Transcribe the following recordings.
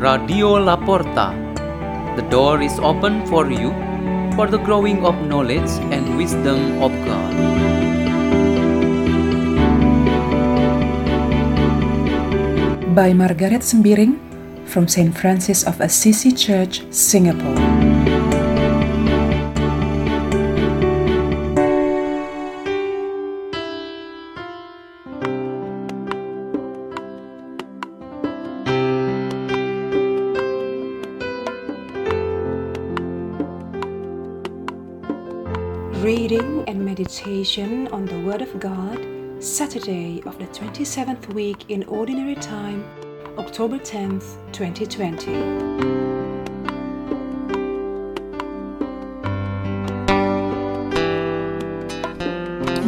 Radio La Porta. The door is open for you for the growing of knowledge and wisdom of God. By Margareth Sembiring from St. Francis of Assisi Church, Singapore. Reading and meditation on the Word of God, Saturday of the 27th week in Ordinary Time, October 10th, 2020.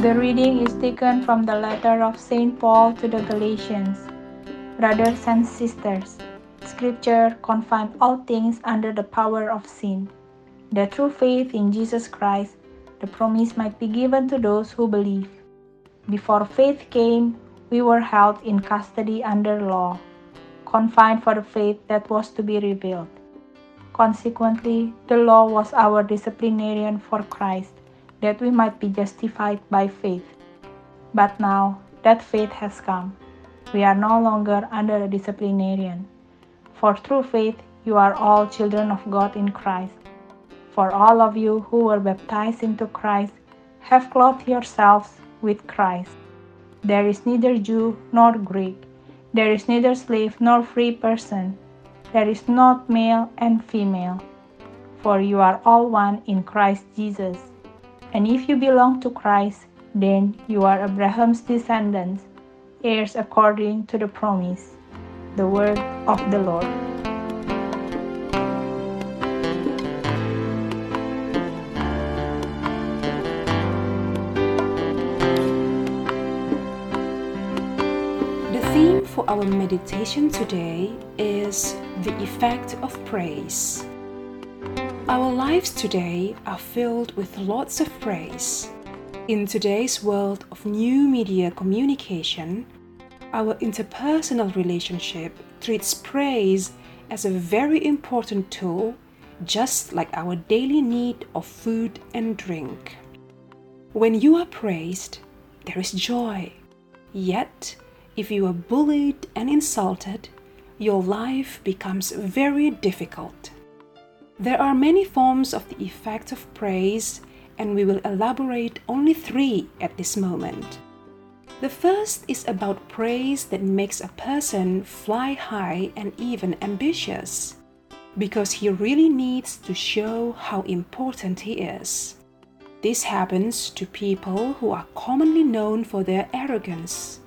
The reading is taken from the letter of St. Paul to the Galatians. Brothers and sisters, Scripture confines all things under the power of sin. The true faith in Jesus Christ, the promise might be given to those who believe. Before faith came, we were held in custody under law, confined for the faith that was to be revealed. Consequently, the law was our disciplinarian for Christ, that we might be justified by faith. But now that faith has come, we are no longer under a disciplinarian. For through faith, you are all children of God in Christ. For all of you who were baptized into Christ have clothed yourselves with Christ. There is neither Jew nor Greek, there is neither slave nor free person, there is not male and female, for you are all one in Christ Jesus. And if you belong to Christ, then you are Abraham's descendants, heirs according to the promise. The word of the Lord. For our meditation today is the effect of praise. Our lives today are filled with lots of praise. In today's world of new media communication, our interpersonal relationship treats praise as a very important tool, just like our daily need of food and drink. When you are praised, there is joy. Yet, if you are bullied and insulted, your life becomes very difficult. There are many forms of the effect of praise, and we will elaborate only three at this moment. The first is about praise that makes a person fly high and even ambitious, because he really needs to show how important he is. This happens to people who are commonly known for their arrogance.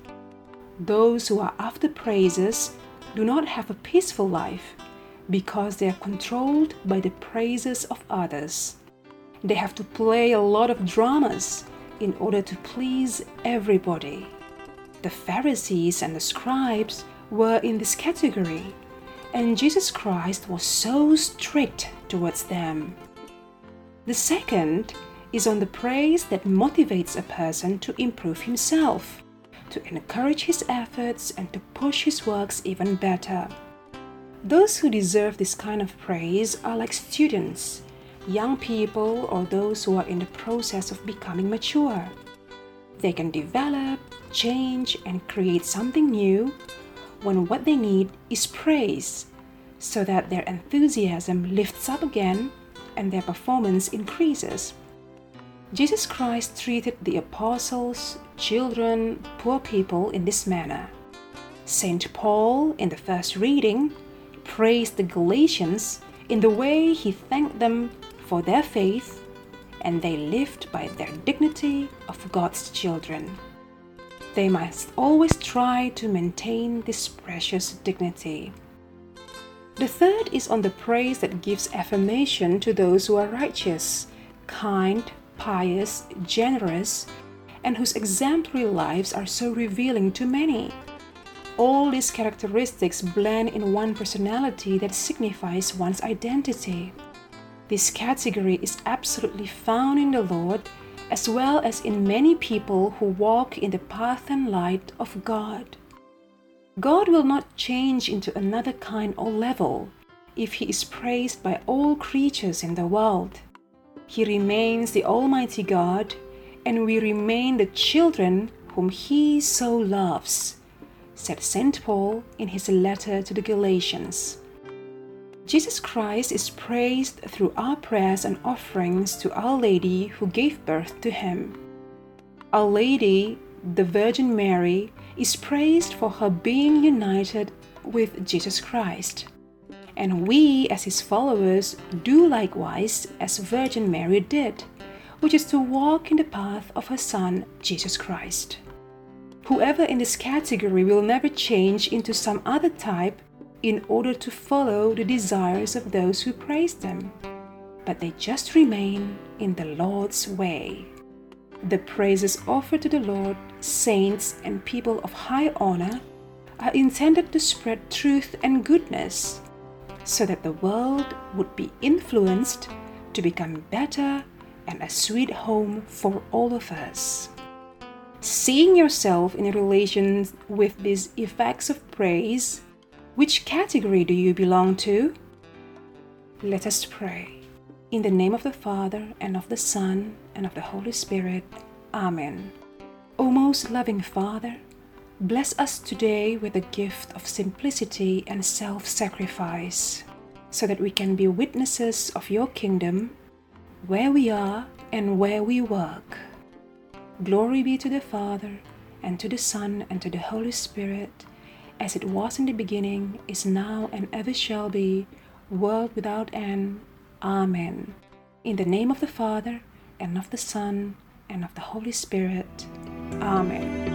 Those who are after praises do not have a peaceful life because they are controlled by the praises of others. They have to play a lot of dramas in order to please everybody. The Pharisees and the scribes were in this category, and Jesus Christ was so strict towards them. The second is on the praise that motivates a person to improve himself, to encourage his efforts, and to push his works even better. Those who deserve this kind of praise are like students, young people, or those who are in the process of becoming mature. They can develop, change, and create something new when what they need is praise, so that their enthusiasm lifts up again and their performance increases. Jesus Christ treated the apostles, children, poor people in this manner. St. Paul, in the first reading, praised the Galatians in the way he thanked them for their faith and they lived by their dignity of God's children. They must always try to maintain this precious dignity. The third is on the praise that gives affirmation to those who are righteous, kind, pious, generous, and whose exemplary lives are so revealing to many. All these characteristics blend in one personality that signifies one's identity. This category is absolutely found in the Lord as well as in many people who walk in the path and light of God. God will not change into another kind or level if He is praised by all creatures in the world. He remains the Almighty God, and we remain the children whom He so loves, said St. Paul in his letter to the Galatians. Jesus Christ is praised through our prayers and offerings to Our Lady who gave birth to Him. Our Lady, the Virgin Mary, is praised for her being united with Jesus Christ. And we, as his followers, do likewise as Virgin Mary did, which is to walk in the path of her Son, Jesus Christ. Whoever in this category will never change into some other type in order to follow the desires of those who praise them, but they just remain in the Lord's way. The praises offered to the Lord, saints, and people of high honor are intended to spread truth and goodness so that the world would be influenced to become better and a sweet home for all of us. Seeing yourself in relation with these effects of praise, which category do you belong to? Let us pray. In the name of the Father, and of the Son, and of the Holy Spirit. Amen. O most loving Father, bless us today with the gift of simplicity and self sacrifice, so that we can be witnesses of your kingdom where we are and where we work. Glory be to the Father, and to the Son, and to the Holy Spirit, as it was in the beginning, is now, and ever shall be, world without end. Amen. In the name of the Father, and of the Son, and of the Holy Spirit. Amen.